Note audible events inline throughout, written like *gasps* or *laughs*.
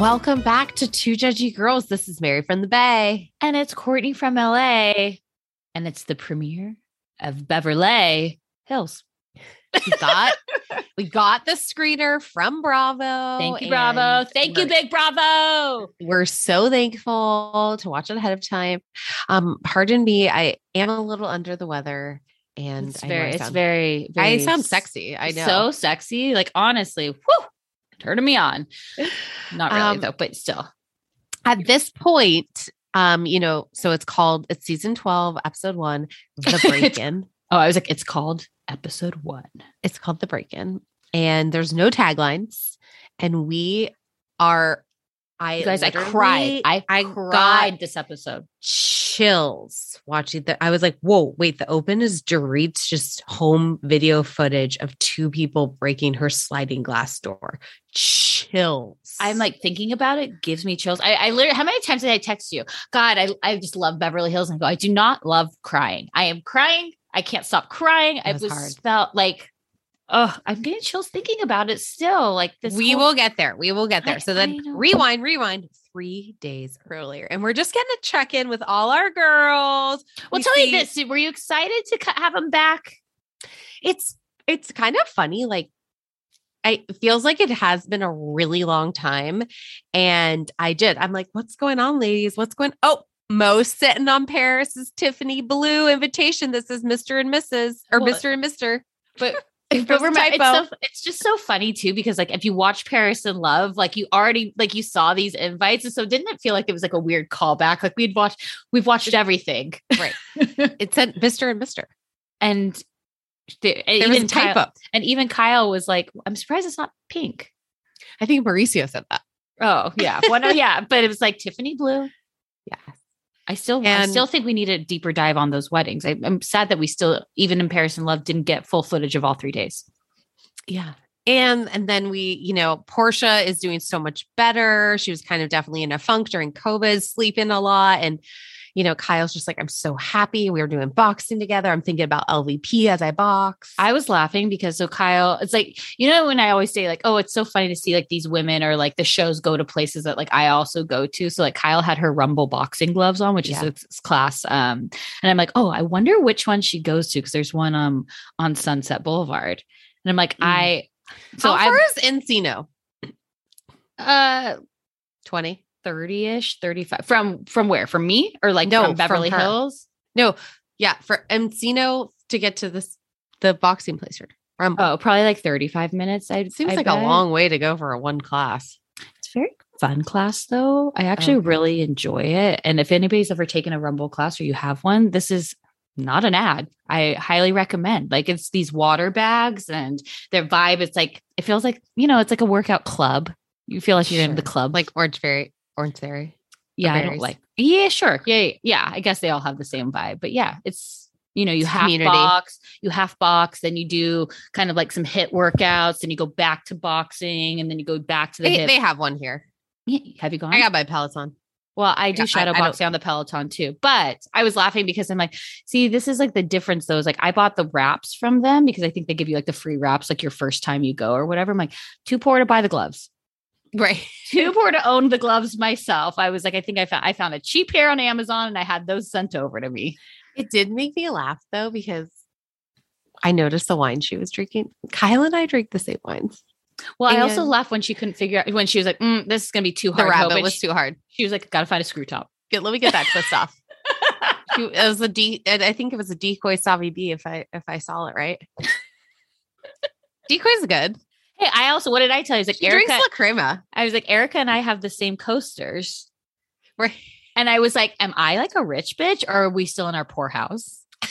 Welcome back to Two Judgy Girls. This is Mary from the Bay. And it's Courtney from LA. And it's the premiere of Beverly Hills. We got *laughs* we got the screener from Bravo. Thank you, Bravo. Thank you, Big Bravo. We're so thankful to watch it ahead of time. Um, pardon me, I am a little under the weather, and It's I very, I it's sound- very, I sound sexy. I know. So sexy. Like, honestly, whew, turning me on. Not really, Um, though, but still. at this point, um, you know, so it's called it's season twelve, episode one, the *laughs* break in. Oh, I was like, it's called episode one. It's called The Break In, and there's no taglines. And we are, I You guys, I cried. I, I cried this episode. chills watching the. I was like, whoa, wait, the open is Dorit's just home video footage of two people breaking her sliding glass door. Chills. I'm like thinking about it gives me chills. I, I literally, how many times did I text you? God, I, I just love Beverly Hills. And I go, I do not love crying. I am crying. I can't stop crying. I was was felt like, oh, I'm getting chills thinking about it still. Like this. we whole- will get there. We will get there. I- so then rewind, rewind three days earlier. And we're just getting a check in with all our girls. Well, We tell see- me this. Were you excited to have them back? It's it's kind of funny. Like I feels like it has been a really long time. And I did. I'm like, what's going on, ladies? What's going Oh, Mo sitting on Paris's Tiffany Blue invitation. This is Mr. and Mrs. or Well, Mr. and Mr. But There's but a remember, it's, so, it's just so funny too because like if you watch Paris in Love, like you already like you saw these invites, and so didn't it feel like it was like a weird callback? Like we'd watched, we've watched everything, Right. *laughs* it said Mr. and Mr. and the, There was even a typo. Kyle, and even Kyle was like, "I'm surprised it's not pink." I think Mauricio said that. Oh yeah, well, no, oh, yeah, but it was like Tiffany blue. *laughs* Yes. I still, I still think we need a deeper dive on those weddings. I, I'm sad that we still, even in Paris in Love, didn't get full footage of all three days. Yeah. And and then we, you know, Portia is doing so much better. She was kind of definitely in a funk during COVID, sleeping a lot. And, you know, Kyle's just like, I'm so happy. We were doing boxing together. I'm thinking about LVP as I box. I was laughing because so Kyle, it's like, you know, when I always say, like, oh, it's so funny to see like these women or like the shows go to places that like I also go to. So like Kyle had her Rumble boxing gloves on, which Yeah. is a class. Um, and I'm like, oh, I wonder which one she goes to because there's one um on Sunset Boulevard. And I'm like, Mm. I so How I far is Encino? uh 20. 30-ish, 35 from from where? From me or like No, from from Beverly her. Hills? No, yeah, for Encino to get to this the boxing place. From Oh, probably like 35 minutes. I it seems I like bet. a long way to go for a one class. It's very fun class though. I actually Okay. really enjoy it. And if anybody's ever taken a Rumble class or you have one, this is not an ad. I highly recommend. Like it's these water bags and their vibe. It's like it feels like you know it's like a workout club. You feel like you're in the club. Like Orangetheory, Orangetheory. yeah, I don't like. Yeah, sure. Yeah, yeah. I guess they all have the same vibe, but yeah, it's you know you It's half community. box, you half box, then you do kind of like some hit workouts, then you go back to boxing, and then you go back to the They, they have one here. Yeah, have you gone? I got my Peloton. Well, I do Yeah, shadow I boxing on the Peloton too, but I was laughing because I'm like, see, this is like the difference though. Is like I bought the wraps from them because I think they give you like the free wraps like your first time you go or whatever. I'm like, too poor to buy the gloves, Right. *laughs* too poor to own the gloves myself. I was like, I think I found I found a cheap pair on Amazon and I had those sent over to me. It did make me laugh though, because I noticed the wine she was drinking. Kyle and I drink the same wines. Well, I also laughed when she couldn't figure out when she was like, mm, "This is gonna be too hard." The hard." rabbit was and too hard. She was like, "Got to find a screw top." Get, let me get that twist off. *laughs* She- It was a de- I think it was a decoy Savi B if I if I saw it right. *laughs* Decoy's good. Hey, I also what did I tell you? I was like, She drinks Erica, La Crema. I was like, Erica and I have the same coasters. Right. And I was like, Am I like a rich bitch or are we still in our poor house? *laughs*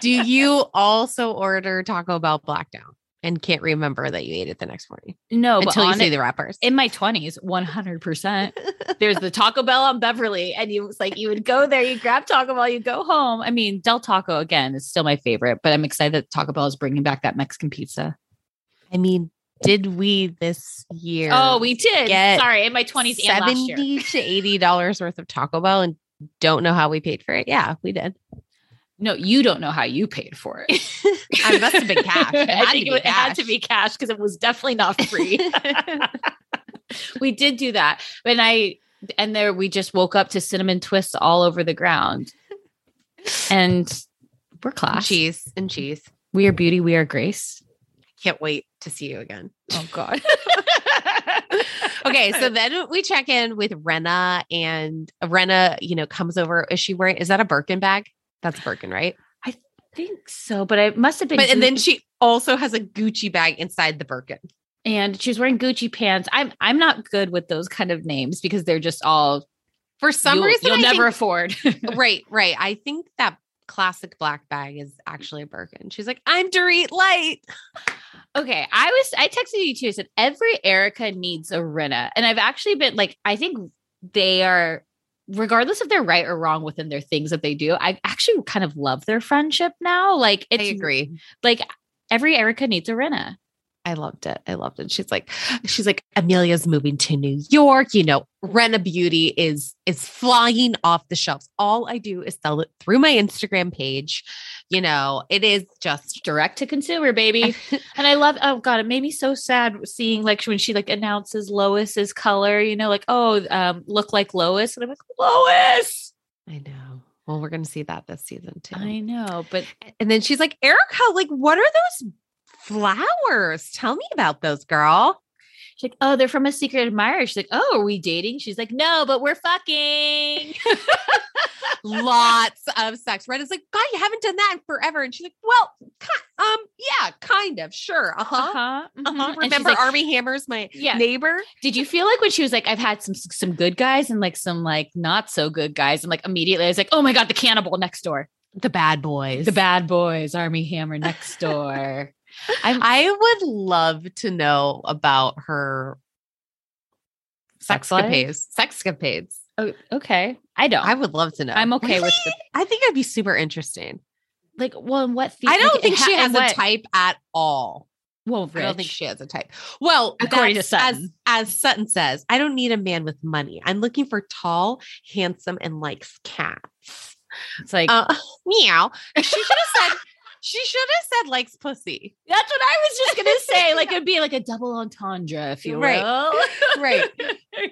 Do you also order Taco Bell Blackdown and can't remember that you ate it the next morning no, but until you see it- the wrappers? in my 20s, 100%. *laughs* There's the Taco Bell on Beverly. And you was like, you would go there, you grab Taco Bell, you go home. I mean, Del Taco again is still my favorite, but I'm excited that Taco Bell is bringing back that Mexican pizza. I mean, did we this year? Oh, we did. Sorry, in my 20s and last year. seventy to eighty dollars worth of Taco Bell and don't know how we paid for it. Yeah, we did. No, you don't know how you paid for it. *laughs* I must have been *laughs* cash. It I had to think be it, it had to cash. be cash because it was definitely not free. *laughs* we did do that. And I and there we just woke up to cinnamon twists all over the ground. And we're And class. cheese and cheese. We are beauty, we are grace. Can't wait to see you again. Oh God. *laughs* Okay, so *laughs* then we check in with Rinna, and Rinna, you know, comes over. Is she wearing? Is that a Birkin bag? That's Birkin, right? I think so, but it must have been But and then she also has a Gucci bag inside the Birkin. and she was wearing Gucci pants. I'm I'm not good with those kind of names because they're just all For some you'll, reason, you'll I never think- afford. *laughs* right, right. I think that classic black bag is actually a Birkin. She's like, I'm Dorit Light. Okay, I was I texted you too. I said every Erica needs a Rinna, and I've actually been like, I think they are, regardless if they're right or wrong within their things that they do. I actually kind of love their friendship now. Like it's I agree. like every Erica needs a Rinna. I loved it. I loved it. She's like, she's like, Amelia's moving to New York. You know, Rinna Beauty is is flying off the shelves. All I do is sell it through my Instagram page. You know, it is just Direct to consumer, baby. *laughs* and I love. Oh God, it made me so sad seeing like when she like announces Lois's color. You know, like oh, um, look like Lois, and I'm like Lois. I know. Well, we're gonna see that this season too. I know, but And then she's like, Erica, like, what are those flowers? Tell me about those, girl. She's like, oh, they're from a secret admirer. She's like, oh, are we dating? She's like, no, but we're fucking. *laughs* Lots of sex. Rinna's like, God, you haven't done that in forever. And she's like, Well, um, yeah, kind of, sure. Uh huh. Uh-huh. Uh mhm. huh. Remember like, Armie Hammer's my Yeah. neighbor? Did you feel like when she was like, I've had some some good guys and like some like not so good guys, and like immediately I was like, oh my god, the cannibal next door, The bad boys. the bad boys, Armie Hammer next door. I would love to know about her sexcapades. Sexcapades. oh, okay. I don't. I would love to know. I'm okay with the I think it'd be super interesting. like. Well, in what? fe- I don't like, think ha- she has and a type at all. Well, I don't think she has a type. Well, According to that's- as Sutton. as Sutton says, I don't need a man with money. I'm looking for tall, handsome, and likes cats. It's like Uh, *laughs* meow. She should have said. She should have said likes pussy. that's what I was just gonna say. Like *laughs* it'd be like a double entendre, if you will. *laughs* Right.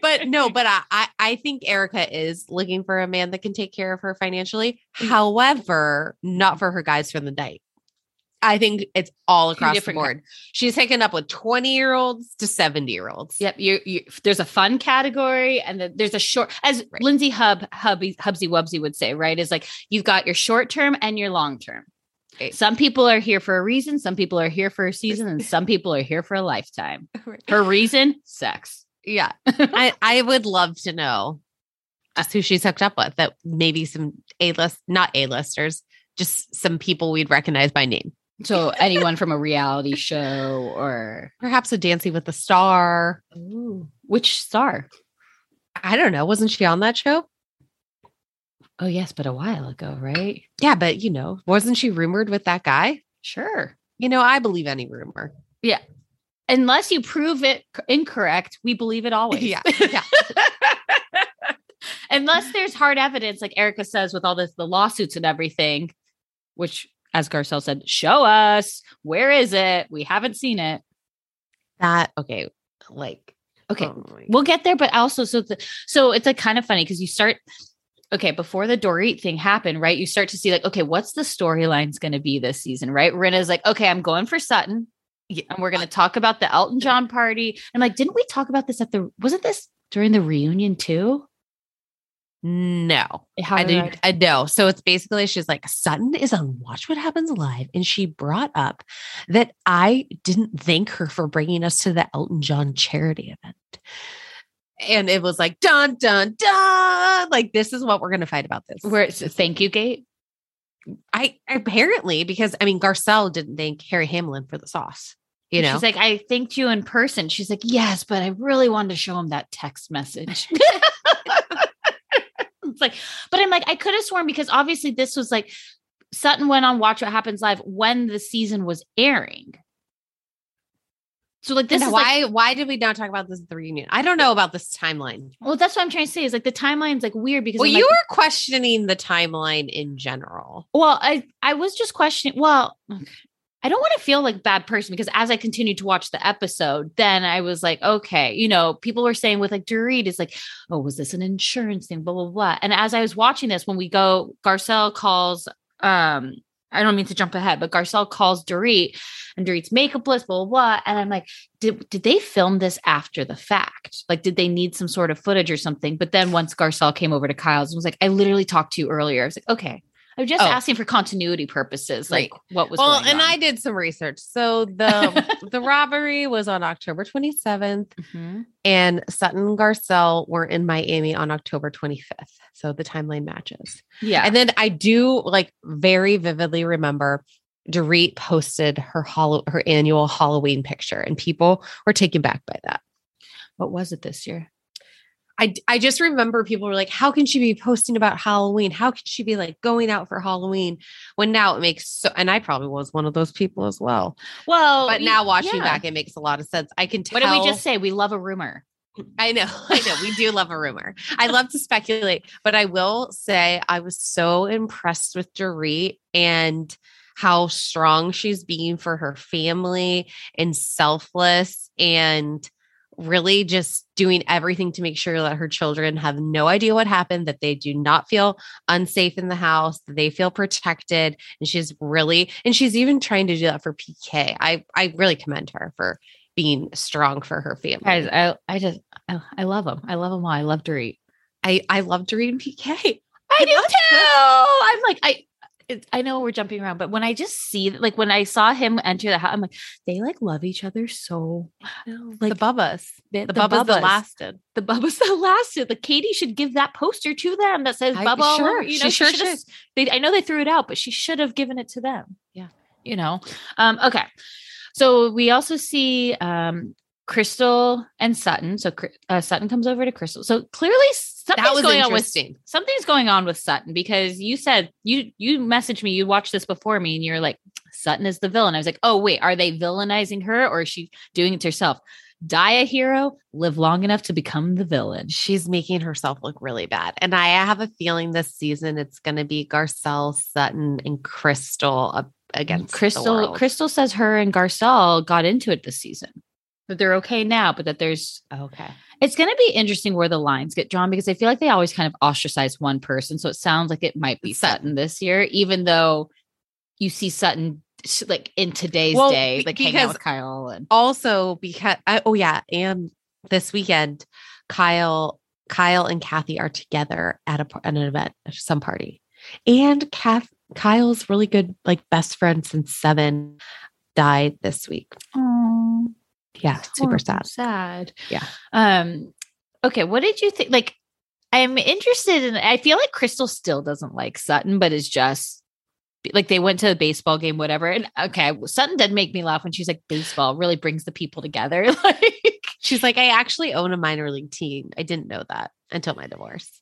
But *laughs* no, but I, I I think Erica is looking for a man that can take care of her financially. Mm. However, not for her guys from the night. I think it's all across the board. She's taken up with 20 year olds to 70 year olds. Yep, you, you there's a fun category and then there's a short as Right. Lindsay Hub Hubby Hubsy Wubsy would say, right? Is like you've got your short term and your long term. Right. Some people are here for a reason, some people are here for a season, and some people are here for a lifetime. *laughs* Her reason, sex. Yeah. *laughs* I, I would love to know. Just who she's hooked up with. That maybe some A list, not A listers, just some people we'd recognize by name. So anyone from a reality show or Perhaps a Dancing with the Star. which star? I don't know. Wasn't she on that show? Oh yes, but a while ago, right? Yeah, but you know, wasn't she rumored with that guy? Sure. You know, I believe any rumor. Yeah. Unless you prove it incorrect, we believe it *laughs* always. Yeah, yeah. *laughs* Unless there's hard evidence, like Erica says, with all this the lawsuits and everything, which as Garcelle said, show us where is it? We haven't seen it. That okay, like Okay, oh we'll get there, but also so the, so it's like kind of funny because you start okay before the Dorit thing happened, right? You start to see like okay, what's the storyline's going to be this season, right? Rinna's like, okay, I'm going for Sutton, and we're going to talk about the Elton John party. I'm like, didn't we talk about this at the? Was it this during the reunion too? no. How I did did. I know. So it's basically she's like Sutton is on Watch What Happens Live, and she brought up that I didn't thank her for bringing us to the Elton John charity event, and it was like dun dun dun. Like this is what we're going to fight about this. where it's thank you gate? I apparently because I mean Garcelle didn't thank Harry Hamlin for the sauce. You know, she's like, I thanked you in person. She's like, yes, but I really wanted to show him that text message. *laughs* it's like, but I'm like, I could have sworn because obviously this was like Sutton went on Watch What Happens Live when the season was airing. So like this And is like- why why did we not talk about this at the reunion? I don't know about this timeline. well, that's what I'm trying to say is like the timeline's like weird because Well, you like, were questioning the timeline in general. Well, I I was just questioning. Well, I don't want to feel like a bad person because as I continued to watch the episode, then I was like, okay, you know, people were saying with like Dorit is like, oh, was this an insurance thing? Blah blah blah. And as I was watching this, when we go, Garcelle calls. um I don't mean to jump ahead, but Garcelle calls Dorit and Dorit's makeup list, blah, blah, blah. And I'm like, did, did they film this after the fact? Like, did they need some sort of footage or something? But then once Garcelle came over to Kyle's and was like, I literally talked to you earlier. I was like, okay. I'm just Oh. asking for continuity purposes, like what was well, and on. I did some research. So *laughs* the the robbery was on October 27th, Mhm. and Sutton and Garcelle were in Miami on October 25th. So the timeline matches. Yeah. And then I do like very vividly remember Dorit posted her hollow her annual Halloween picture, and people were taken back by that. what was it this year? I, I just remember people were like, how can she be posting about Halloween? How can she be like going out for Halloween when now it makes so, and I probably was one of those people as well. Well, But now watching yeah. back, it makes a lot of sense. I can tell. What did we just say? We love a rumor. I know, I know. We do love a rumor. I love to speculate, but I will say I was so impressed with Dorit and how strong she's being for her family and selfless and really just doing everything to make sure that her children have no idea what happened, that they do not feel unsafe in the house, that they feel protected. And she's really, and she's even trying to do that for PK. I, I really commend her for being strong for her family. Guys, I I just I, I love them. I love them all. I love Dorit. I I love Dorit and PK. I do too. I'm like I. it- I know we're jumping around, but when I just see, like, when I saw him enter the house, I'm like, they like love each other so. Like the Bubbas. The, The, Bubbas, that lasted. the Bubbas *laughs* that lasted. The Katie should give that poster to them that says Bubba. all sure, You she know, sure should They, I know they threw it out, but she should have given it to them. Yeah. You know. Um, okay. So we also see um Crystal and Sutton. So uh, Sutton comes over to Crystal. So clearly something's That was going on with interesting. something's going on with Sutton because you said you you messaged me, you watched this before me, and you're like, Sutton is the villain. I was like, oh wait, are they villainizing her or is she doing it to herself? Die a hero, live long enough to become the villain. She's making herself look really bad. And I have a feeling this season it's going to be Garcelle, Sutton, and Crystal against the Crystal. Crystal says her and Garcelle got into it this season. That they're okay now, but that there's Okay. it's going to be interesting where the lines get drawn because I feel like they always kind of ostracize one person. So it sounds like it might be Sutton. This year, even though you see Sutton like in today's Well, day, like hanging out with Kyle and Also, because I, oh yeah, and this weekend, Kyle, Kyle and Kathy are together at a at an event, some party, and Kath, Kyle's really good like best friend since seven died this week. oh, Yeah, super sad. Sad. Yeah. Um. Okay. What did you think? Like, I'm interested in. I feel like Crystal still doesn't like Sutton, but is just like they went to a baseball game, whatever. And okay, Sutton did make me laugh when she's like, baseball really brings the people together. *laughs* like She's like, I actually own a minor league team. I didn't know that until my divorce.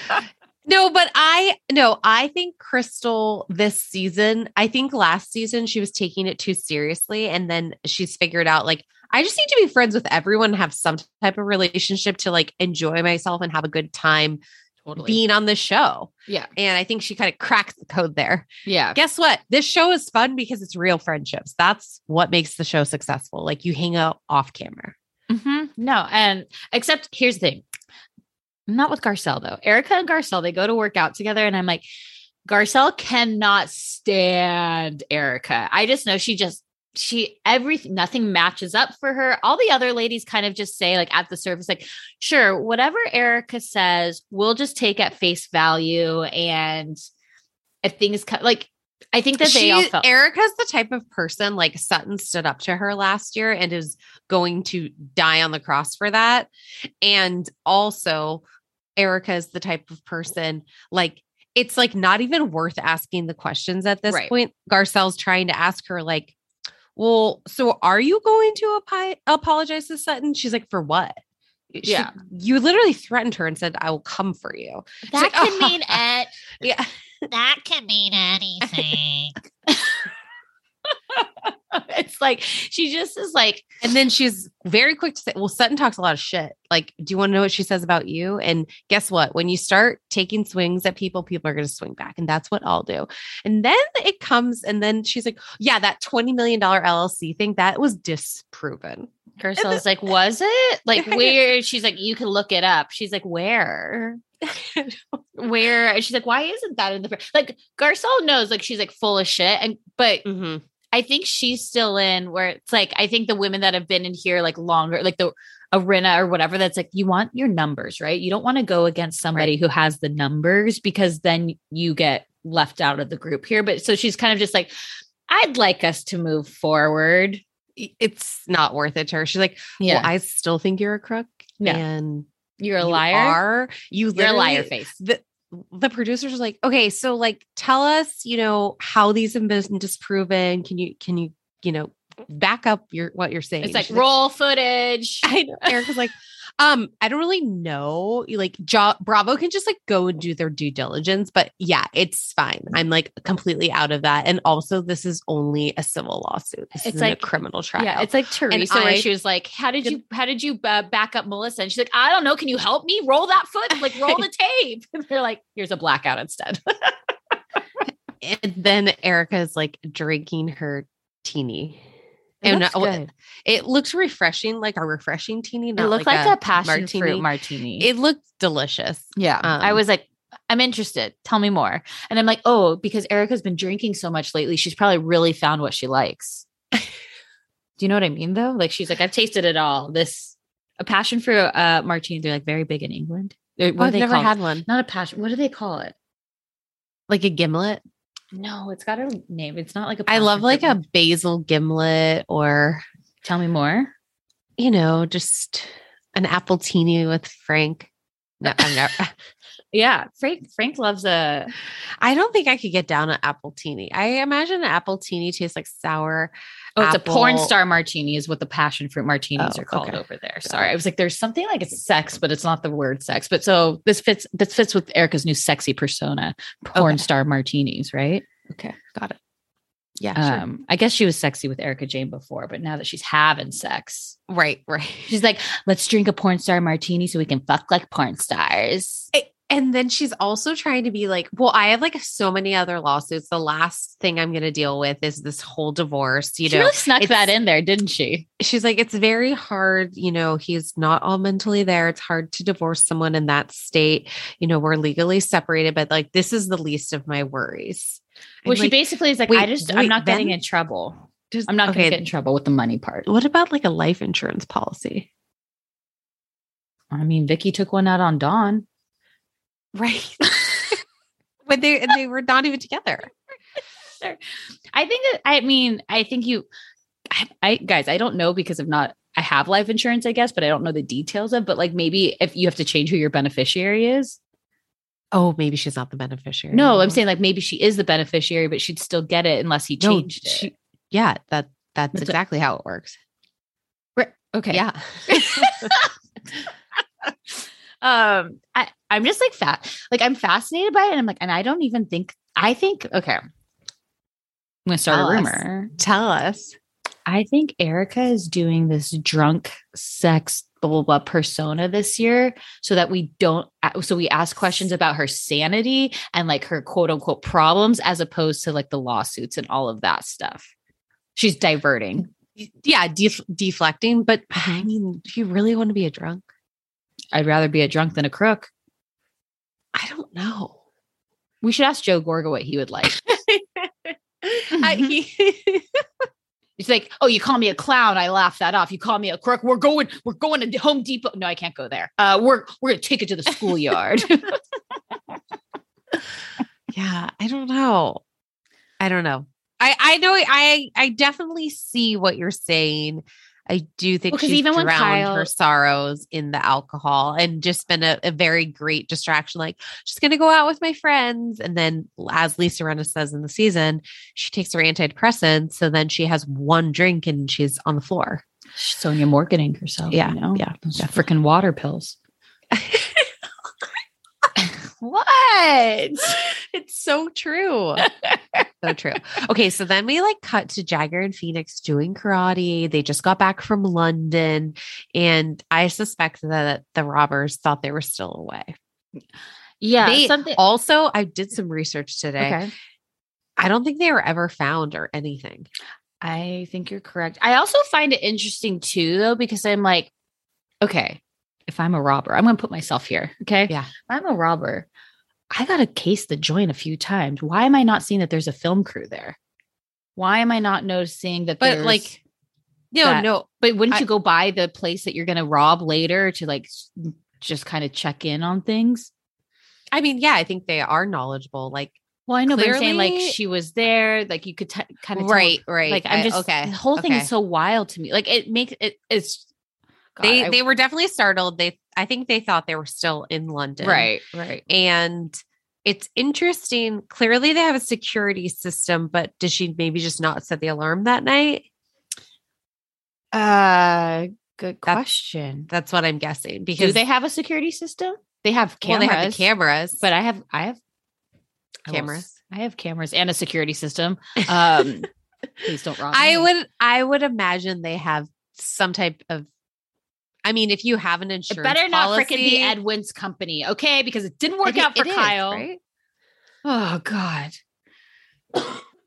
*laughs* no, but I no, I think Crystal this season, I think last season she was taking it too seriously. And then she's figured out like, I just need to be friends with everyone, and have some type of relationship to like enjoy myself and have a good time totally. being on the show. yeah. And I think she kind of cracked the code there. Yeah. Guess what? This show is fun because it's real friendships. That's what makes the show successful. Like you hang out off camera. hmm No, and except here's the thing. Not with Garcelle though. Erica and Garcelle, they go to work out together, and I'm like, Garcelle cannot stand Erica. I just know she just she everything nothing matches up for her. All the other ladies kind of just say like at the surface, like, sure, whatever Erica says, we'll just take at face value. And if things co- like I think that they She- all felt Erica's the type of person like Sutton stood up to her last year and is going to die on the cross for that. And also, Erica is the type of person like it's like not even worth asking the questions at this Right. point. Garcelle's trying to ask her like, "Well, so are you going to apologize to Sutton?" She's like, "For what?" She- Yeah. you literally threatened her and said, "I will come for you." That like, can "Oh." mean *laughs* it. Yeah. That can mean anything. *laughs* it's like she just is like And then she's very quick to say, Well, Sutton talks a lot of shit. Like, do you want to know what she says about you? And guess what? When you start taking swings at people, people are going to swing back. And that's what I'll do. And then it comes, and then she's like, Yeah, that $20 million LLC thing, that was disproven. Garcelle's *laughs* like, was it? Like where she's like, you can look it up. She's like, where? *laughs* Where she's like, why isn't that in the like Garcelle knows like she's like full of shit. And but Mhm. I think she's still in where it's like I think the women that have been in here like longer, like the Arena or whatever, that's like you want your numbers, right? You don't want to go against somebody who has the numbers because then you get left out of the group here. But so she's kind of just like, I'd like us to move forward. It's not worth it to her. She's like, Well, I still think you're a crook. Yeah. And you're a you liar. Are. You You're a liar face. the the producers are like, okay, so like tell us, you know, how these have been disproven. Can you can you, you know, back up your what you're saying? It's like She's roll footage. *laughs* I know. Erica's like, um, I don't really know. Like jo- Bravo can just like go and do their due diligence, but yeah, it's fine. I'm like completely out of that. And also, this is only a civil lawsuit. This It's like- a criminal trial. Yeah, it's like Teresa, where she was like, "How did you how did you uh, back up Melissa?" And she's like, "I don't know. Can you help me roll that foot? *laughs* Like roll the tape." And *laughs* they're like, "Here's a blackout instead." *laughs* and then Erica is like drinking her teeny. It And looks uh, good. It looks refreshing, like a refreshing teeny. It looked like, a, passion fruit martini. It looked delicious. yeah, I um, was like, "I'm interested. Tell me more." And I'm like, "Oh, because Erica's been drinking so much lately, she's probably really found what she likes." *laughs* Do you know what I mean? Though, like she's like, "I've tasted it all." This a passion fruit uh, martini. They're like very big in England. What Oh, I've they never called? had one. Not a passion. What do they call it? Like a gimlet. No, it's got a name. It's not like a. I love like a basil gimlet or Tell me more. you know, just an apple teeny with Frank. No, I'm never, *laughs* Yeah, Frank. Frank loves a. I don't think I could get down an apple teeny. I imagine an apple teeny tastes like sour. Oh, it's a porn star martini, is what the passion fruit martinis Oh, are called okay. over there. Sorry, I was like, there's something like it's sex, but it's not the word sex. But so this fits. This fits with Erica's new sexy persona, porn Okay. star martinis, right? Okay, got it. Yeah, sure. Um, I guess she was sexy with Erica Jayne before, but now that she's having sex, right, right. she's like, let's drink a porn star martini so we can fuck like porn stars. And then she's also trying to be like, well, I have like so many other lawsuits. The last thing I'm going to deal with is this whole divorce. You she know, really snuck that in there, didn't she? she's like, it's very hard. You know, he's not all mentally there. It's hard to divorce someone in that state. You know, we're legally separated, but like, this is the least of my worries. Well, I'm she like, basically is like, wait, I just, I'm not getting in trouble. just- I'm not going to get in trouble with the money part. What about like a life insurance policy? I mean, Vicki took one out on Donn. Right. *laughs* when they they were not even together. *laughs* I think that, I mean, I think you, I, I guys, I don't know because I've not, I have life insurance, I guess, but I don't know the details of. But like maybe if you have to change who your beneficiary is. Oh, maybe she's not the beneficiary. No, I'm saying like maybe she is the beneficiary, but she'd still get it unless he No, changed it. yeah, that that's, That's a- exactly how it works. Right. Okay. Yeah. *laughs* um I, i'm just like fat like i'm fascinated by it and i'm like and i don't even think i think okay i'm gonna start Tell a us. rumor Tell us. i think erica is doing this drunk sex blah blah blah persona this year so that we don't so we ask questions about her sanity and like her quote unquote problems as opposed to like the lawsuits and all of that stuff she's diverting Yeah, def- deflecting. But. I mean, do you really want to be a drunk? i'd rather be a drunk than a crook I don't know. we should ask joe gorga what he would like *laughs* I, he- *laughs* It's like, oh, you call me a clown. I laugh that off. You call me a crook. We're going, we're going to Home Depot. No, I can't go there. Uh, we're we're gonna take it to the schoolyard. *laughs* yeah, I don't know. I don't know. I I know I I definitely see what you're saying. I do think Well, 'cause she's even when drowned her sorrows in the alcohol and just been a, a very great distraction. Like she's gonna go out with my friends, and then as Lisa Rinna says in the season, she takes her antidepressants, so then she has one drink and she's on the floor. Sonja Morganing herself. Yeah, you know? yeah, those freaking water pills. *laughs* what? *laughs* It's so true. *laughs* so true. Okay, so then we like cut to Jagger and Phoenix doing karate. They just got back from London, and I suspect that the robbers thought they were still away. Yeah, They something. Also, I did some research today. Okay. I don't think they were ever found or anything. I think you're correct. I also find it interesting too, though, because I'm like, okay, if I'm a robber, I'm going to put myself here. Okay. Yeah. If I'm a robber, I got to case the joint a few times. Why am I not seeing that there's a film crew there? Why am I not noticing that? But there's- like, no, that- no. but wouldn't I- you go by the place that you're going to rob later to like just kind of check in on things? I mean, yeah, I think they are knowledgeable. Like, Well, I know, but I'm saying like she was there, like you could t- kind of right, right. Like I'm I- just okay. The whole thing okay. is so wild to me. Like it makes it. It's God, they I- they were definitely startled. They I think they thought they were still in London. right, right. And it's interesting. Clearly, they have a security system, but did she maybe just not set the alarm that night? Uh, good That's- question. That's what I'm guessing. Do Because they have a security system? They have well, cameras. they have the cameras, but I have, I have I will cameras. I have cameras and a security system. Um, *laughs* please don't rob. I me. would I would imagine they have some type of. I mean, if you have an It insurance, better not freaking be Edwin's company, okay? Because it didn't work It- out for it is, Kyle. right? Oh God.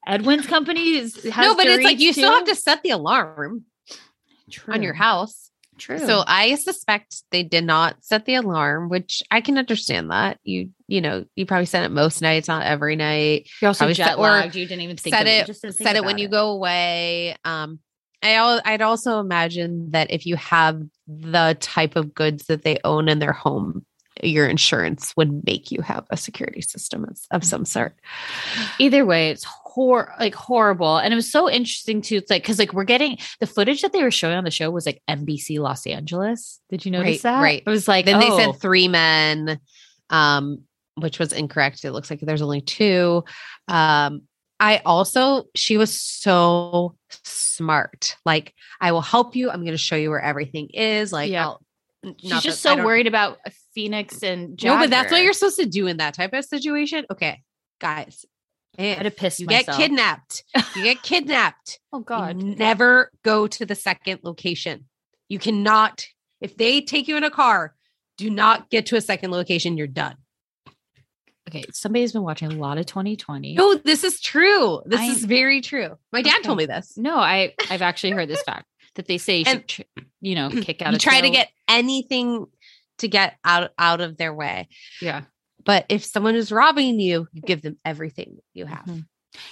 Edwin's company is has No, but it's like you still have to set the alarm on your house. True. So I suspect they did not set the alarm, which I can understand that. You you know, you probably set it most nights, not every night. you're also probably jet or lagged. You didn't even think set of it. It think set it when about you go away. Um I I'd also imagine that if you have the type of goods that they own in their home, your insurance would make you have a security system of, of some sort. Either way, it's hor like horrible. And it was so interesting too. It's like because like we're getting the footage that they were showing on the show was like NBC Los Angeles. Did you notice Right, that? right. It was like Then they oh, said three men, um, which was incorrect. It looks like there's only two. Um, I also, she was so smart. Like, I will help you. I'm going to show you where everything is. Like, Yeah. I'll- she's just so worried about Phoenix and No, but that's what you're supposed to do in that type of situation. Okay, guys, I had to if piss you myself. get kidnapped. You get *laughs* kidnapped. Oh You God. never go to the second location. You cannot, if they take you in a car, do not get to a second location. You're done. Okay, somebody's been watching a lot of 2020. No, this is true. This I- is very true. My dad Okay. told me this. No, I I've actually heard this fact that they say you And- should, you know, *clears throat* kick out. You try to get anything to get out out of their way. yeah. But if someone is robbing you, you give them everything you have. Mhm.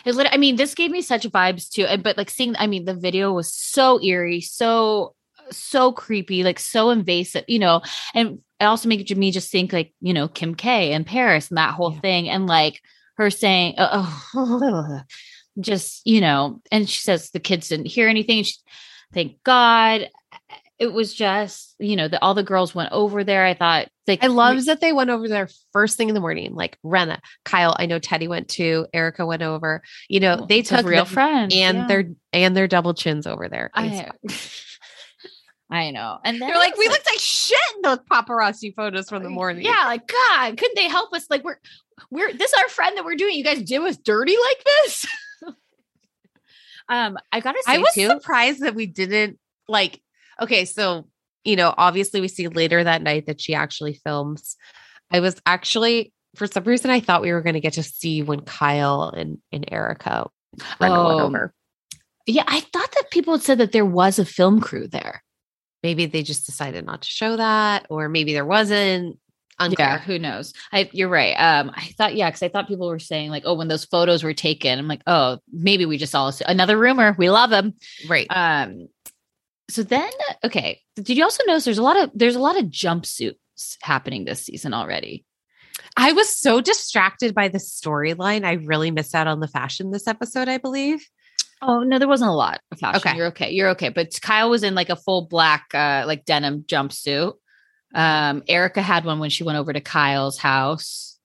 It lit- I mean, this gave me such vibes too. But like seeing, I mean, the video was so eerie, so so creepy, like so invasive, you know. And it also made me just think, like, you know, Kim K and Paris and that whole Yeah. thing, and like her saying, "Oh, oh," *laughs* just you know." And she says the kids didn't hear anything. She, thank God. it was just, you know, the, all the girls went over there. I thought like I loves that they went over there first thing in the morning. Like Rinna, Kyle, I know Teddi went to, Erica went over. You know, they took real friends, and yeah. their and their double chins over there. I, *laughs* *laughs* I know. And then They're like, we looked like shit in those paparazzi photos from the morning. Yeah, like God, couldn't they help us? Like we're we're this is our friend that we're doing. You guys do us dirty like this. *laughs* um, I gotta say I was too. surprised that we didn't like. Okay, so you know, obviously, we see later that night that she actually films. I was actually, for some reason, I thought we were going to get to see when Kyle and and Erica went Oh. over. Yeah, I thought that people had said that there was a film crew there. Maybe they just decided not to show that, or maybe there wasn't. Unclear. Yeah, who knows? I you're right. Um, I thought yeah, because I thought people were saying like, oh, when those photos were taken, I'm like, oh, maybe we just all another rumor. We love them. Right. Um, so then okay, did you also notice there's a lot of there's a lot of jumpsuits happening this season already? I was so distracted by the storyline. I really missed out on the fashion this episode, I believe. Oh no, there wasn't a lot of fashion. Okay. You're okay. You're okay. But Kyle was in like a full black, uh, like denim jumpsuit. Um, Erica had one when she went over to Kyle's house.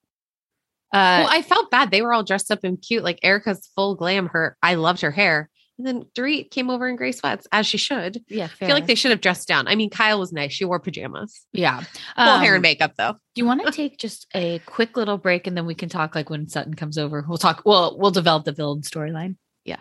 Uh, well, I felt bad. They were all dressed up and cute. Like Erica's full glam. Her, I loved her hair. And then Dorit came over in gray sweats, as she should. yeah, I feel like they should have dressed down. I mean, Kyle was nice. She wore pajamas. yeah. Full hair Um, and makeup, though. Do you want to *laughs* take just a quick little break and then we can talk like when Sutton comes over? We'll talk. Well, we'll develop the villain storyline. Yes.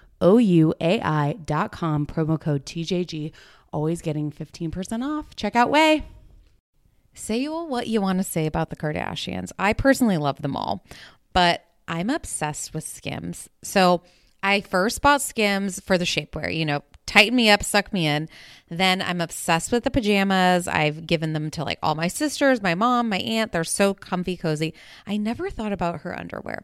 dot com, promo code TJG. Always getting 15% off. Check out OUAI. Say what you want to say about the Kardashians. I personally love them all, but I'm obsessed with Skims. So I first bought Skims for the shapewear, you know, tighten me up, suck me in. Then I'm obsessed with the pajamas. I've given them to like all my sisters, my mom, my aunt. They're so comfy, cozy. I never thought about her underwear.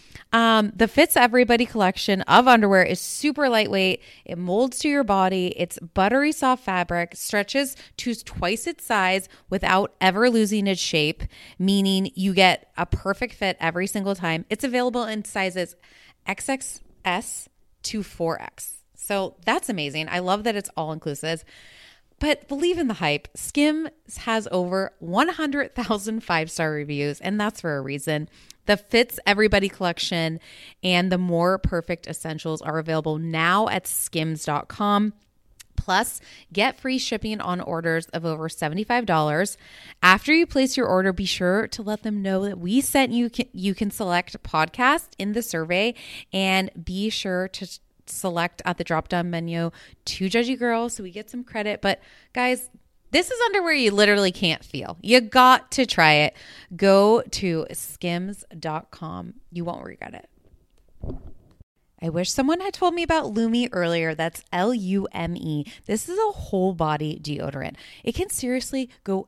Um, the Fits Everybody collection of underwear is super lightweight. It molds to your body. It's buttery soft fabric, stretches to twice its size without ever losing its shape, meaning you get a perfect fit every single time. It's available in sizes XXS to 4X. So that's amazing. I love that it's all inclusive. But believe in the hype. Skims has over 100,000 five star reviews, and that's for a reason. The Fits Everybody collection and the More Perfect Essentials are available now at skims.com. Plus, get free shipping on orders of over $75. After you place your order, be sure to let them know that we sent you. You can select podcast in the survey and be sure to select at the drop down menu to Judgy Girl so we get some credit. But guys, this is underwear you literally can't feel. You got to try it. Go to skims.com. You won't regret it. I wish someone had told me about Lume earlier. That's L U M E. This is a whole body deodorant. It can seriously go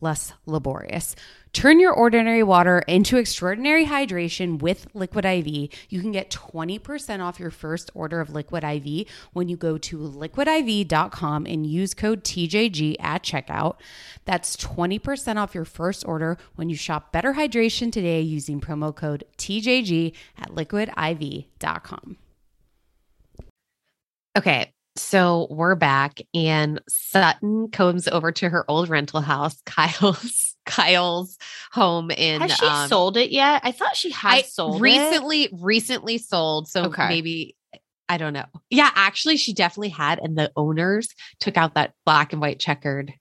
less laborious. Turn your ordinary water into extraordinary hydration with Liquid IV. You can get 20% off your first order of Liquid IV when you go to liquidiv.com and use code TJG at checkout. That's 20% off your first order when you shop Better Hydration today using promo code TJG at liquidiv.com. Okay. So we're back and Sutton comes over to her old rental house, *laughs* Kyle's Kyle's home in Has she um, sold it yet? I thought she had I sold it. recently recently sold. So Okay. maybe I don't know. Yeah, actually she definitely had and the owners took out that black and white checkered.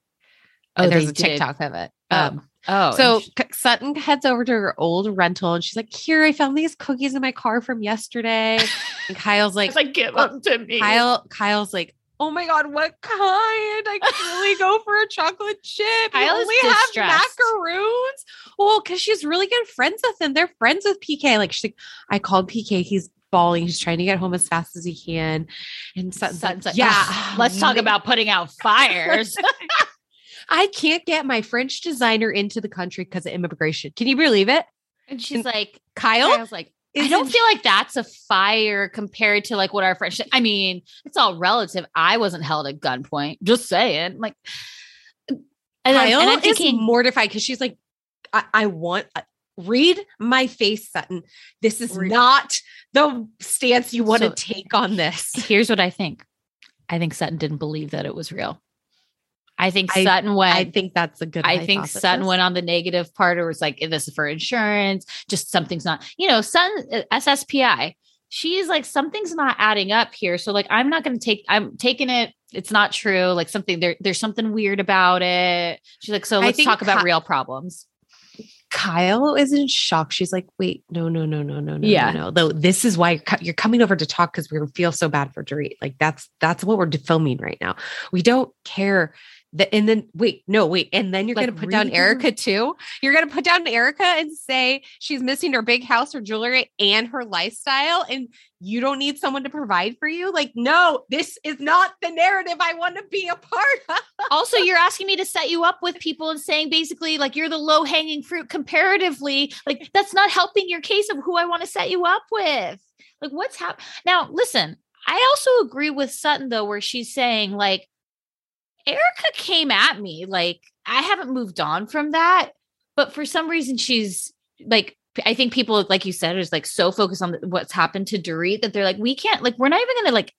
Oh, there's they a did. TikTok of it. Oh. Um Oh, so and sh- K- Sutton heads over to her old rental and she's like, "Here, I found these cookies in my car from yesterday." *laughs* and Kyle's like, like give well, them to me. Kyle, Kyle's like, oh my god, what kind? I could really go *laughs* for a chocolate chip. Kyle you is only have distressed. macaroons. Well, because she's really good friends with him. They're friends with PK. Like she's like, I called PK. He's bawling. He's trying to get home as fast as he can. And Sutton's, Sutton's like, like, yeah, "Ugh, let's talk about putting out *laughs* fires. I can't get my French designer into the country because of immigration. Can you believe it, and she's like, Kyle? I was like, I don't feel like that's a fire compared to like what our French, I mean, it's all relative. I wasn't held at gunpoint. Just saying, like, and, I'm, Kyle and I'm is thinking, mortified because she's like, I, I want uh, read my face, Sutton. This is Read- not the stance you want So- to take on this. here's what I think. I think Sutton didn't believe that it was real. I think I- Sutton went. I think that's a good. I think Sutton went on the negative part, or was like, this is for insurance. Just something's not, you know, Sutton uh, SSPI. She's like, something's not adding up here. So like, I'm not going to take. I'm taking it. It's not true. Like something there. There's something weird about it. She's like, so let's talk about Ky- real problems. Kyle is in shock. She's like, "Wait, no, no, no, no, no, no, Yeah. no, no. Though this is why you're coming over to talk because we feel so bad for Dorit. Like that's that's what we're filming right now. We don't care." That, and then wait, no, wait, and then you're Like, gonna put down Erica too. You're gonna put down Erica and say she's missing her big house, her jewelry, and her lifestyle, and you don't need someone to provide for you. Like, no, this is not the narrative I want to be a part of. also, you're asking me to set you up with people and saying basically like you're the low hanging fruit comparatively. Like that's not helping your case of who I want to set you up with. Like what's happening now? Listen, I also agree with Sutton though, where she's saying like Erica came at me. Like I haven't moved on from that, but for some reason she's like. I think people, like you said, is like so focused on what's happened to Dorit that they're like, we can't, like, we're not even going to like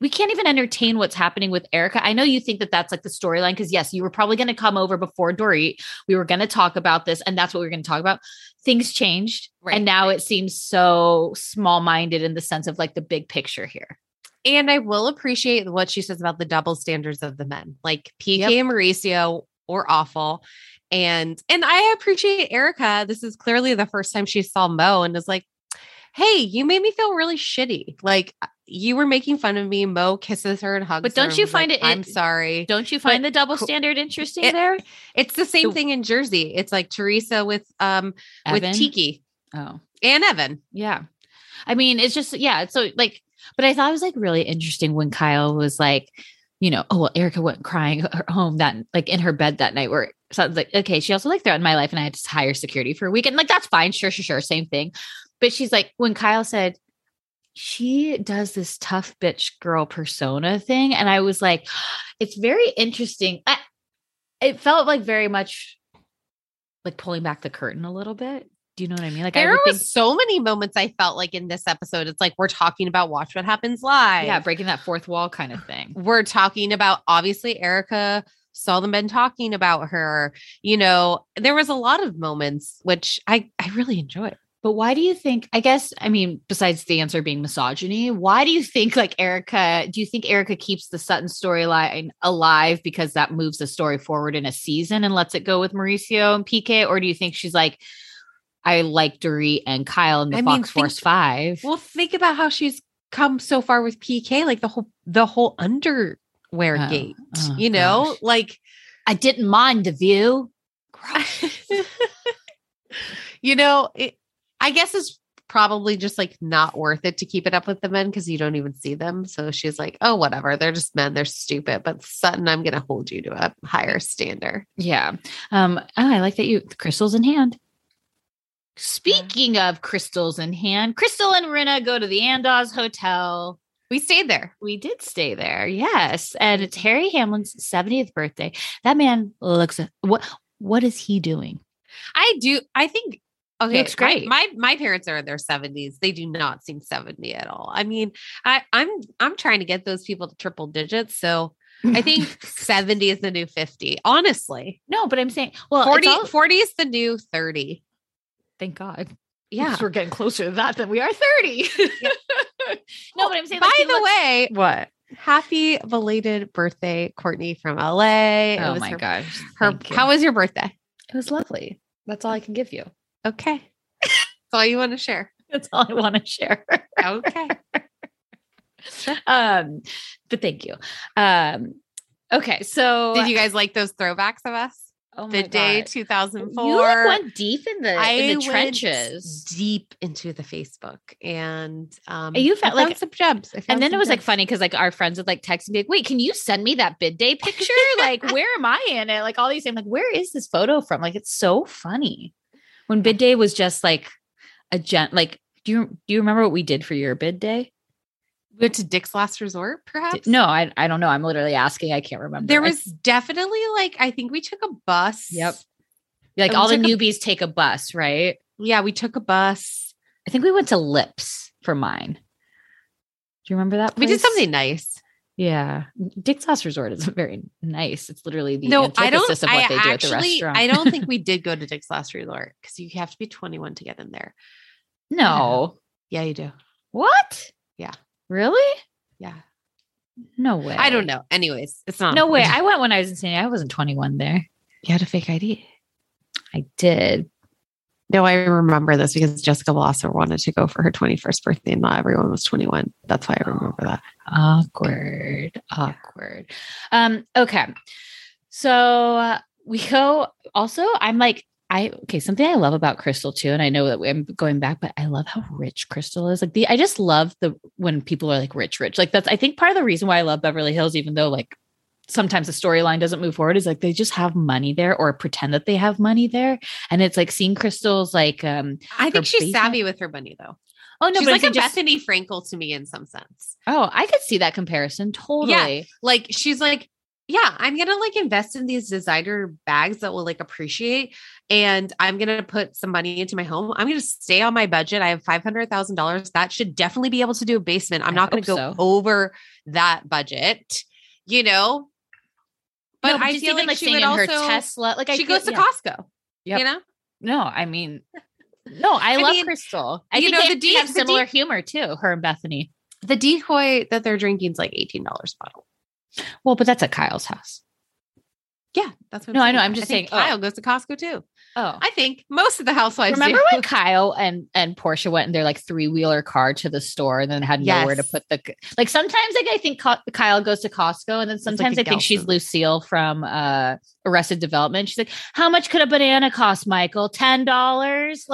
we can't even entertain what's happening with Erica. I know you think that that's like the storyline because yes, you were probably going to come over before Dorit. We were going to talk about this, and that's what we are going to talk about. Things changed, Right, and now right. it seems so small-minded in the sense of like the big picture here. And I will appreciate what she says about the double standards of the men. Like PK Yep. and Mauricio were awful. And and I appreciate Erica. This is clearly the first time she saw Mo and is like, hey, you made me feel really shitty. Like uh, you were making fun of me. Mo kisses her and hugs her. But don't you was like, find it- I'm sorry. Don't you find But the double standard interesting it- there, It's the same The- thing in Jersey. It's like Teresa with um Evan? with Tiki Oh, and Evan. yeah. I mean, it's just yeah. It's so like, but I thought it was like really interesting when Kyle was like, you know, oh well, Erica went crying home that like in her bed that night. Where so like, okay, she also like threatened my life, and I had to hire security for a weekend. Like that's fine, sure, sure, sure, same thing. But she's like, when Kyle said she does this tough bitch girl persona thing, and I was like, *gasps* it's very interesting. I, it felt like very much like pulling back the curtain a little bit. Do you know what I mean? Like I There would was think so many moments I felt like in this episode. It's like we're talking about Watch What Happens Live. yeah, breaking that fourth wall kind of thing. we're talking about obviously Erica saw the men talking about her. You know, there was a lot of moments which I I really enjoyed. But why do you think? I guess I mean, besides the answer being misogyny, why do you think like Erica? Do you think Erica keeps the Sutton storyline alive because that moves the story forward in a season and lets it go with Mauricio and PK, or do you think she's like, I like Dorit and Kyle and the I mean, Fox Force Five? Well, think about how she's come so far with PK, like the whole the whole underwear Oh, gate. oh, you know, gosh. like I didn't mind the view. *laughs* you know, it, I guess it's probably just like not worth it to keep it up with the men because you don't even see them. So she's like, oh, whatever. They're just men. They're stupid. But Sutton, I'm going to hold you to a higher standard. Yeah. Um, oh, I like that you crystals in hand. Mm-hmm. Speaking of crystals in hand, Crystal and Rinna go to the Andaz Hotel. We stayed there. We did stay there, yes, and it's mm-hmm. Harry Hamlin's 70th birthday. That man looks what what is he doing? I do. I think. Okay, looks great. My, my parents are in their seventies. They do not seem seventy at all. I mean, I I'm I'm trying to get those people to triple digits. So I think *laughs* seventy is the new fifty. Honestly, no, but I'm saying, well, 40, all- 40 is the new thirty. Thank God. Yeah. We're getting closer to that than we are 30. *laughs* no, but I'm saying, By like, he the looks- way, what? happy belated birthday, Courtney from LA. Oh my her, gosh. Her, thank you. how was your birthday? it was lovely. That's all I can give you. Okay. That's all you want to share. *laughs* That's all I want to share. Okay. *laughs* um, but thank you. Um, okay, so Did you guys like those throwbacks of us? Oh the day God. 2004. You like went deep in the I in the trenches. deep into the Facebook, and um, you found like- some. I And then it was like funny because like our friends would like text me like, "Wait, can you send me that bid day picture? like, where am I in it? Like all these things. I'm like, where is this photo from? Like, it's so funny when bid day was just like a gent. Like, do you do you remember what we did for your bid day? We went to Dick's Last Resort, perhaps. No, I I don't know. I'm literally asking. I can't remember. there I- was definitely like I think we took a bus. Yep. like all the took a- newbies take a bus, right? Yeah, we took a bus. I think we went to Lips for mine. Do you remember that? We did something nice. Yeah, Dick's Last Resort is *laughs* very nice. It's literally the no, I don't. of what I they do at the restaurant. I don't think we *laughs* did go to Dick's Last Resort because you have to be 21 to get in there. no. Yeah, you do. What? Yeah. Really? Yeah, No way. I don't know. Anyways, it's not. No way. I went when I was in San Diego. I wasn't 21 there. You had a fake ID. I did. No, I remember this because Jessica Blosser wanted to go for her 21st birthday and not everyone was 21. That's why I remember that. Awkward. Awkward. Um, okay. So uh, we go also, I'm like, I okay, something I love about Crystal too, and I know that I'm going back, but I love how rich Crystal is. Like the I just love the when people are like rich, rich. Like that's I think part of the reason why I love Beverly Hills, even though like sometimes the storyline doesn't move forward, is like they just have money there or pretend that they have money there. And it's like seeing Crystal's like um I think she's basement? savvy with her money though. oh no, she's like a just, Bethenny Frankel to me in some sense. oh, I could see that comparison totally. Yeah, Like she's like, yeah, I'm gonna like invest in these designer bags that will like appreciate, and I'm gonna put some money into my home. I'm gonna stay on my budget. I have five hundred thousand dollars. That should definitely be able to do a basement. I'm I not gonna go so. over that budget, you know. But, No, I feel even like, she would also her Tesla, like I she goes to yeah. Costco. Yep. You know, No, I mean, no, I, *laughs* I love mean, Crystal. I you think know, they the D- have similar D- humor too. Her and Bethenny. the decoy that they're drinking is like eighteen dollars a bottle. Well, but that's at Kyle's house. Yeah, that's what. No, I know. I'm just saying, oh. Kyle goes to Costco too. Oh, I think most of the housewives remember do. when Kyle and and Portia went in their like three wheeler car to the store and then had nowhere to put the like. Sometimes like I think Kyle goes to Costco and then like sometimes a I think she's. Lucille from uh Arrested Development. She's like, "How much could a banana cost, Michael? Ten dollars."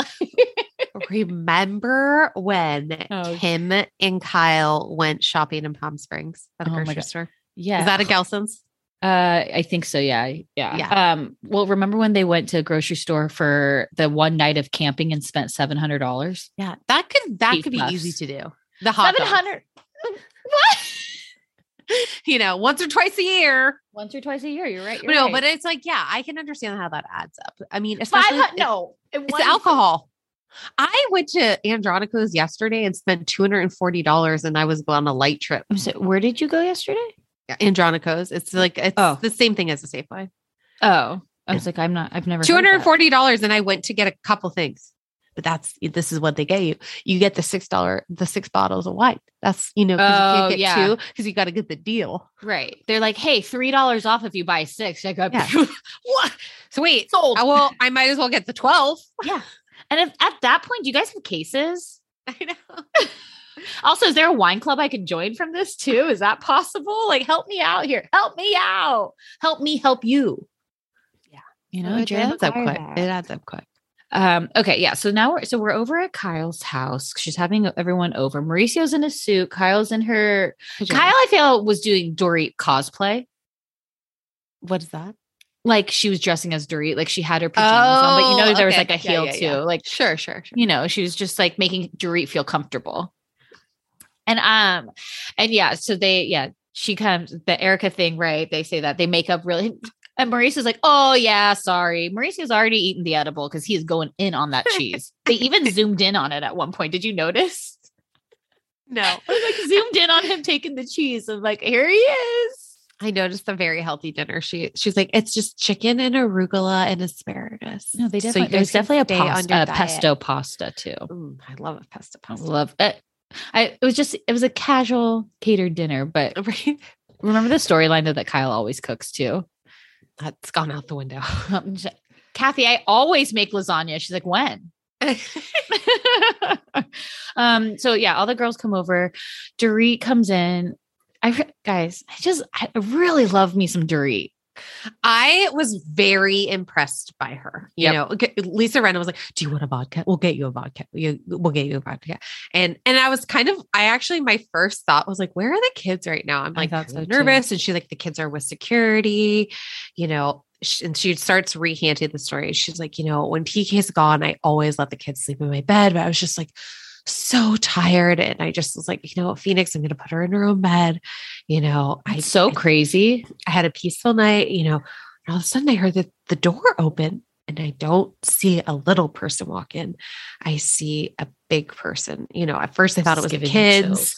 *laughs* Remember when Oh. Kim and Kyle went shopping in Palm Springs at the Oh grocery store? Yeah, Is that a Gelson's? Uh, I think so. Yeah, yeah. Yeah. Um, well, remember when they went to a grocery store for the one night of camping and spent seven hundred dollars? Yeah, that could that Beef could be puffs. easy to do. The hot Seven dogs. hundred. What? *laughs* you know, once or twice a year. Once or twice a year. You're right. You're no, right. but it's like, yeah, I can understand how that adds up. I mean, five especially hundred. if- No, it's the alcohol. I went to Andronico's yesterday and spent two hundred and forty dollars, and I was on a light trip. So, where did you go yesterday? Andronico's. It's oh. like it's Oh. the same thing as a Safeway. Oh, I was like, I'm not. I've never. Two hundred and forty dollars, and I went to get a couple things. But that's this is what they get you. You get the six dollar, the six bottles of wine. That's you know, 'cause you Oh, can't get yeah. two because you got to get the deal. Right. They're like, hey, three dollars off if you buy six. I go, Yeah. *laughs* what? So wait, Sold. I well, I might as well get the twelve. Yeah. And if at that point, do you guys have cases? *laughs* I know. *laughs* Also, is there a wine club I can join from this too? Is that possible? Like, help me out here. Help me out. Help me help you. Yeah. You know, it adds up quick. It adds up quick. Um, okay, yeah. So now we're so we're over at Kyle's house. She's having everyone over. Mauricio's in a suit. Kyle's in her Pajamas. Kyle, I feel, was doing Dorit cosplay. What is that? Like she was dressing as Dorit, like she had her pajamas on, but you know Oh, there was like a heel yeah, too. yeah. Like Sure, sure, sure. you know, she was just like making Dorit feel comfortable. And um, and yeah, so they yeah, she comes the Erica thing, right? They say that they make up really and Maurice is like, oh yeah, sorry. Maurice has already eaten the edible because he is going in on that cheese. they even *laughs* zoomed in on it at one point. Did you notice? No. *laughs* I was like zoomed in on him taking the cheese. I'm like, here he is. I noticed the very healthy dinner. She she's like, it's just chicken and arugula and asparagus. No, they So there's definitely a, pasta, a pesto pasta too. Mm, I love a pesto I pasta. love it. I it was just it was a casual catered dinner, but *laughs* remember the storyline though that Kyle always cooks too. That's gone out the window. Um, Kathy, I always make lasagna. She's like, when? *laughs* um, so yeah, all the girls come over. Dorit comes in. I guys, I just I really love me some Dorit. I was very impressed by her. You Yep. know, Lisa Rinna was like, "Do you want a vodka? We'll get you a vodka. We'll get you a vodka." And and I was kind of, I actually, my first thought was like, "Where are the kids right now?" I'm like thought so, really too. nervous, and she's like, "The kids are with security," you know. And she starts recanting the story. She's like, you know, when PK's gone, I always let the kids sleep in my bed, but I was just like so tired, and I just was like, you know, Phoenix, I'm going to put her in her own bed. You know, I so I crazy. I had a peaceful night, you know, and all of a sudden I heard the, the door open and I don't see a little person walk in. I see a big person. You know, at first I thought it was the kids.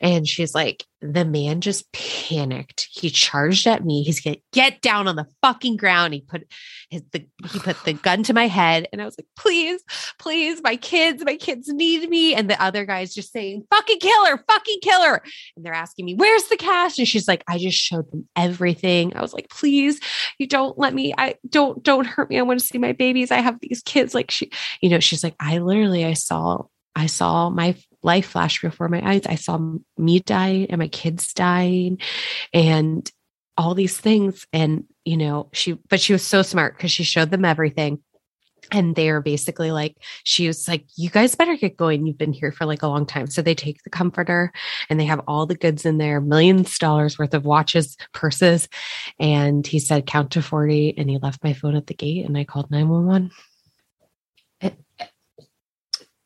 And she's like, the man just panicked. He charged at me. He's gonna get down on the fucking ground. He put his the he put the gun to my head. And I was like, please, please, my kids, my kids need me. And the other guy's just saying, fucking kill her, fucking kill her. And they're asking me, where's the cash? And she's like, I just showed them everything. I was like, please, you don't let me, I don't, don't hurt me. I want to see my babies. I have these kids. Like she, you know, she's like, I literally, I saw, I saw my life flash before my eyes. I saw me die and my kids dying and all these things. And, you know, she, but she was so smart because she showed them everything. And they're basically like, she was like, you guys better get going. You've been here for like a long time. So they take the comforter and they have all the goods in there, millions of dollars worth of watches, purses. And he said, count to 40. And he left my phone at the gate and I called 911.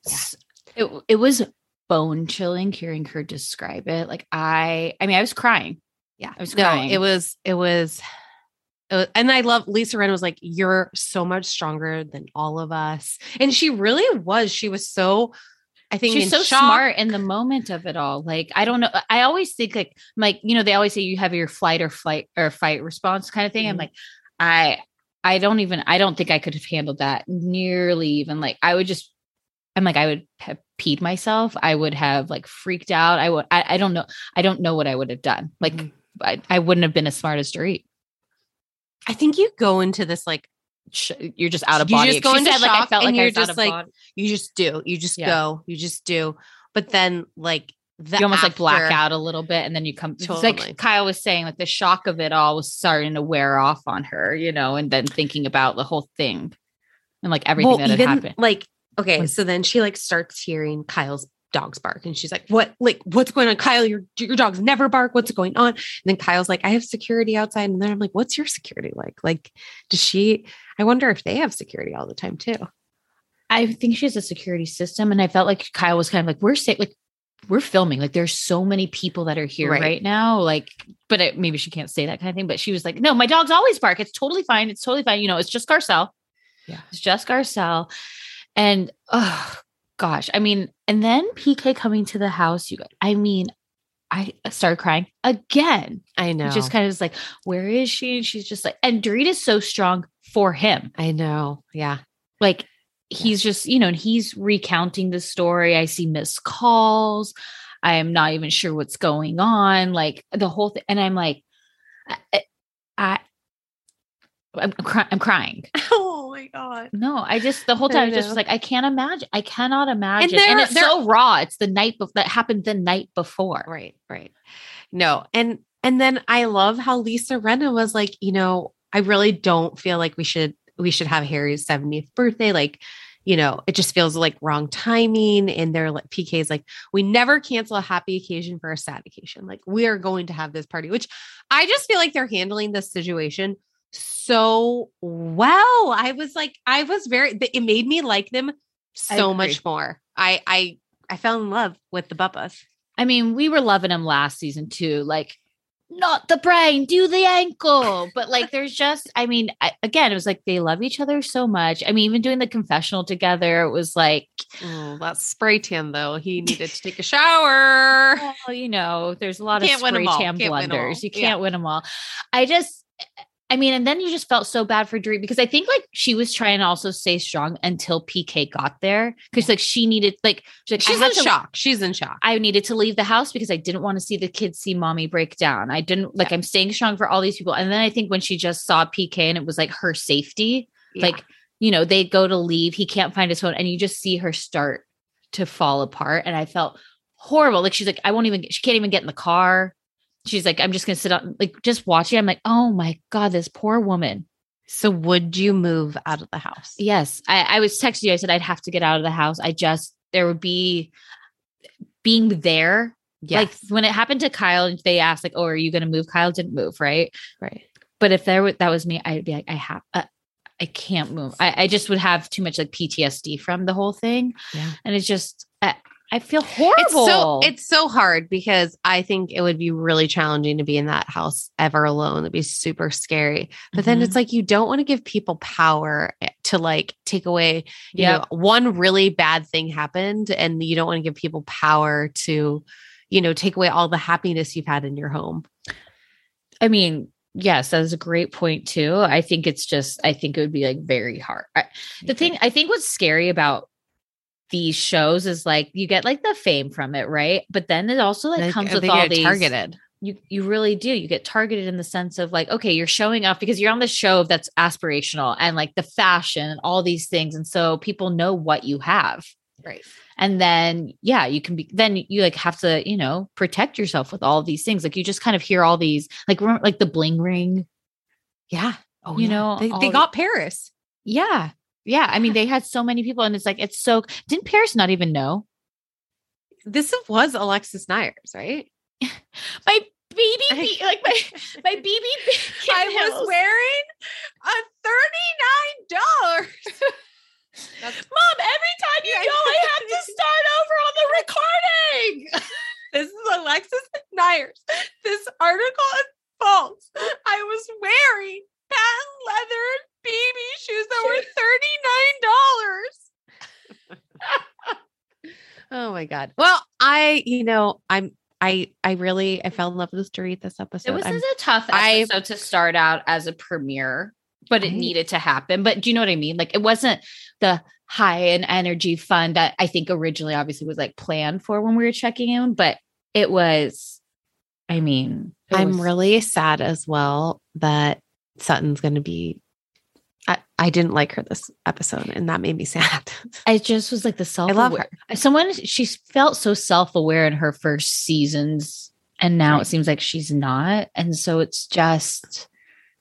S- It, it was bone chilling hearing her describe it. Like I, I mean, I was crying. Yeah. I was no, it was, it was, it was- and I love Lisa Ren was like, you're so much stronger than all of us. And she really was. She was so, I think, She's so shock. smart in the moment of it all. Like, I don't know. I always think like, like, you know, they always say you have your flight or flight or fight response kind of thing. I'm Mhm. like, I, I don't even, I don't think I could have handled that nearly even like, I would just, I'm like, I would have peed myself. I would have like freaked out. I would, I, I don't know. I don't know what I would have done. Like, Mhm. I, I wouldn't have been as smart as Dorit. I think you go into this like, Sh- You're just out of You body. just go She into said, like, I shock felt and like I you're was just like, body. you just do, you just Yeah. go, you just do. But then like, the you almost like black out a little bit and then you come it's Totally. like Kyle was saying like the shock of it all was starting to wear off on her you know and then thinking about the whole thing and like everything Well, that had even, happened Like, okay, so then she like starts hearing Kyle's dogs bark and she's like, What like what's going on? Kyle, your your dogs never bark. What's going on? And then Kyle's like, I have security outside. And then I'm like, What's your security like? Like, does she I wonder if they have security all the time too. I think she has a security system and I felt like Kyle was kind of like we're safe like we're filming like there's so many people that are here Right. right, now like but it, maybe she can't say that kind of thing but she was like no my dogs always bark it's totally fine it's totally fine you know it's just Garcelle Yeah. it's just Garcelle and oh gosh I mean and then PK coming to the house you guys I mean I started crying again I know. Just kind of is like where is she and she's just like and Dorita's so strong for him I know. Yeah. like he's just you know and he's recounting the story i see missed calls i am not even sure what's going on like the whole thing and i'm like i, I I'm, cry- I'm crying. *laughs* Oh my God. No, I just the whole time I was just know. like I can't imagine. I cannot imagine, and, they're- it's so raw. It's the night before that happened the night before. Right, right. No, and and then I love how Lisa Rinna was like, you know, I really don't feel like we should we should have Harry's 70th birthday. Like, you know, it just feels like wrong timing. And they're like, PK is like, we never cancel a happy occasion for a sad occasion. Like, we are going to have this party, which I just feel like they're handling this situation so well. I was like, I was very, it made me like them so much more. I, I, I fell in love with the Bubpas. I mean, we were loving them last season too. Like, not the brain, do the ankle. But like, *laughs* there's just, I mean, I, again, it was like they love each other so much. I mean, even doing the confessional together, it was like, Oh, that spray tan though. He *laughs* needed to take a shower. well, you know, there's a lot of spray tan Can't win 'em all. blunders. You can't win them all. I just, I mean, and then you just felt so bad for Dorit because I think like she was trying to also stay strong until PK got there because like she needed like she's like She's in to- shock. She's in shock. I needed to leave the house because I didn't want to see the kids see mommy break down. I didn't like I'm staying strong for all these people. And then I think when she just saw PK and it was like her safety, Yeah. like, you know, they go to leave, he can't find his phone, and you just see her start to fall apart. And I felt horrible. Like she's like, I won't even she can't even get in the car. She's like, I'm just gonna sit on like just watching. I'm like, oh my God, this poor woman. so would you move out of the house? Yes. I, I was texting you. I said I'd have to get out of the house. I just there would be being there Yes. like when it happened to Kyle, and they asked like, "Oh, are you going to move?" Kyle didn't move, right? right. But if there was that was me, I'd be like, "I have, uh, I can't move. I, I just would have too much like PTSD from the whole thing, Yeah. and it's just I, feel horrible. It's so it's so hard because I think it would be really challenging to be in that house ever alone. It'd be super scary. But then Mhm. it's like you don't want to give people power eh, to like take away, you Yep. know, one really bad thing happened and you don't want to give people power to, you know, take away all the happiness you've had in your home. I mean, yes, that is a great point too. I think it's just, I think it would be like very hard. I, the thing, I think what's scary about these shows is like you get like the fame from it, right? But then it also like, Like, comes with all these targeted. you you really do you get targeted in the sense of like okay you're showing up because you're on the show that's aspirational and like the fashion and all these things and so people know what you have Right. and then yeah you can be then you like have to you know protect yourself with all these things like you just kind of hear all these like remember like the bling ring Yeah. Oh, You yeah. know, they, they the- got Paris. yeah yeah i mean *laughs* they had so many people and it's like it's so didn't paris not even know This was Alexis Neiers, right? *laughs* my baby like my my *laughs* baby I was wearing a thirty-nine dollars. Mom, every time you go, I have to start over on the recording. This is Alexis Neiers. This article is false. I was wearing patent leather baby shoes that were $39. Oh my God. Well, I, you know, I'm, I, I really, I fell in love with this Dorit this episode. It was a tough I- episode to start out as a premiere, but it I- needed to happen. But do you know what I mean? Like it wasn't the high and energy fun that I think originally obviously was like planned for when we were checking in, but it was, I mean, it I'm was- really sad as well that Sutton's going to be. I, I didn't like her this episode, and that made me sad. *laughs* I just was like the self. I love her. Someone she felt so self aware in her first seasons, and now Right. it seems like she's not, and so it's just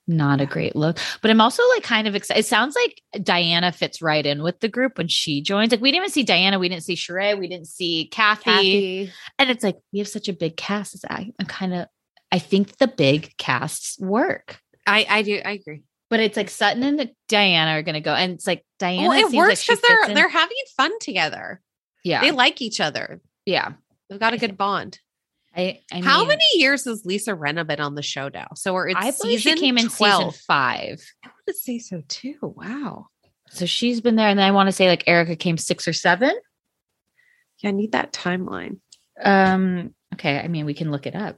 not a great look. But I'm also like kind of excited. It sounds like Diana fits right in with the group when she joins. Like we didn't even see Diana, we didn't see Sheree, we didn't see Kathy, Kathy. and it's like we have such a big cast. I, I'm kind of. I think the big casts work. I, I do. I agree. But it's like Sutton and Diana are going to go, and it's like Diana. Well, it works because they're in- they're having fun together. yeah, They like each other. yeah. They've got a good bond. I, I How many years has Lisa Rinna been on the show now? So we're in I believe she came in 12. season five. I want to say so too. Wow. So she's been there. And then I want to say like Erica came six or seven. Yeah, I need that timeline. Um, okay. I mean, we can look it up.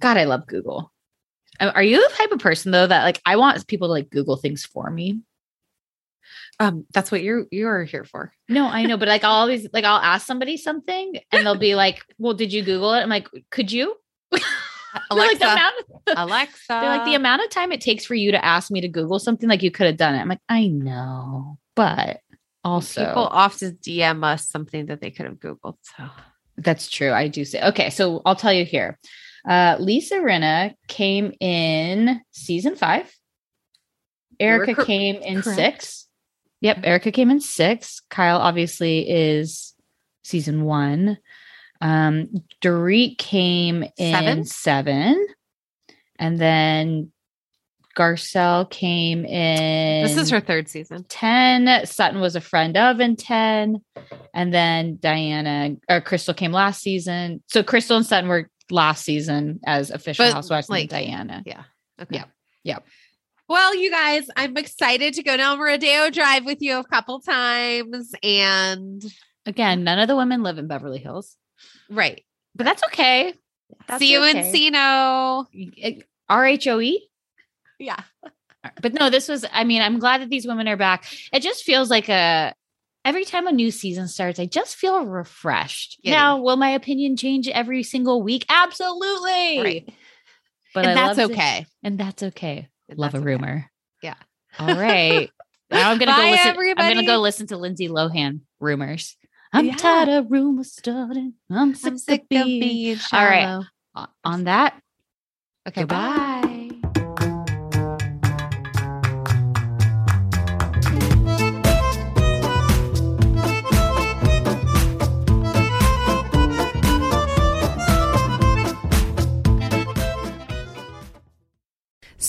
God, I love Google. Uh, Are you the type of person though that like I want people to like Google things for me? Um, that's what you're you're here for. No, I know, but like I'll always *laughs* like I'll ask somebody something and they'll be like, Well, did you Google it? I'm like, could you? *laughs* They're like, Alexa, the amount *laughs* Alexa. they're like the amount of time it takes for you to ask me to Google something, like you could have done it. I'm like, I know, but also people often DM us something that they could have Googled. So That's true. I do say. Okay, so I'll tell you here. Uh, Lisa Rinna came in season five. Erica cor- came in correct. six. Yep, Erica came in six. Kyle obviously is season one. Um, Dorit came in Seven? seven. And then Garcelle came in This is her third season. 10. Sutton was a friend of in 10. And then Diana or Crystal came last season. So Crystal and Sutton were last season as official But, housewives like, and Diana. Yeah. Okay. Yeah. Yep. Well, you guys, I'm excited to go down Rodeo Drive with you a couple times. And Again, none of the women live in Beverly Hills, right. but that's okay. That's See you in okay. Sino. Uh, RHOE. Yeah. But no, this was, I mean, I'm glad that these women are back. It just feels like a, every time a new season starts, I just feel refreshed. Giddy. Now, will my opinion change every single week? Absolutely. Right. But and I that's okay. and that's okay. And Love that's a okay. rumor. Yeah. All right. *laughs* now I'm gonna go Bye, listen. I'm gonna go listen to Lindsay Lohan rumors. I'm Yeah. tired of rumors starting. I'm sick, I'm sick of being. All right. On that, Okay. goodbye.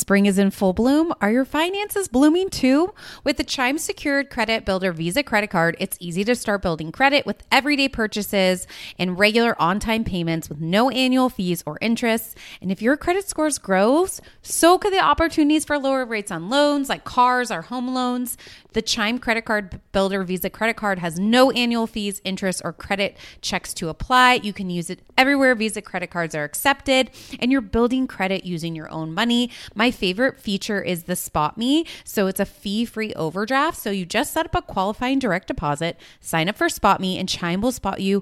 Spring is in full bloom. Are your finances blooming too? With the Chime Secured Credit Builder Visa credit card, it's easy to start building credit with everyday purchases and regular on-time payments with no annual fees or interest. And if your credit scores grows, so could the opportunities for lower rates on loans like cars or home loans. The Chime Credit Card Builder Visa credit card has no annual fees, interest, or credit checks to apply. You can use it everywhere Visa credit cards are accepted, and you're building credit using your own money. My favorite feature is the Spot Me. So it's a fee free overdraft. So you just set up a qualifying direct deposit, sign up for Spot Me, and Chime will spot you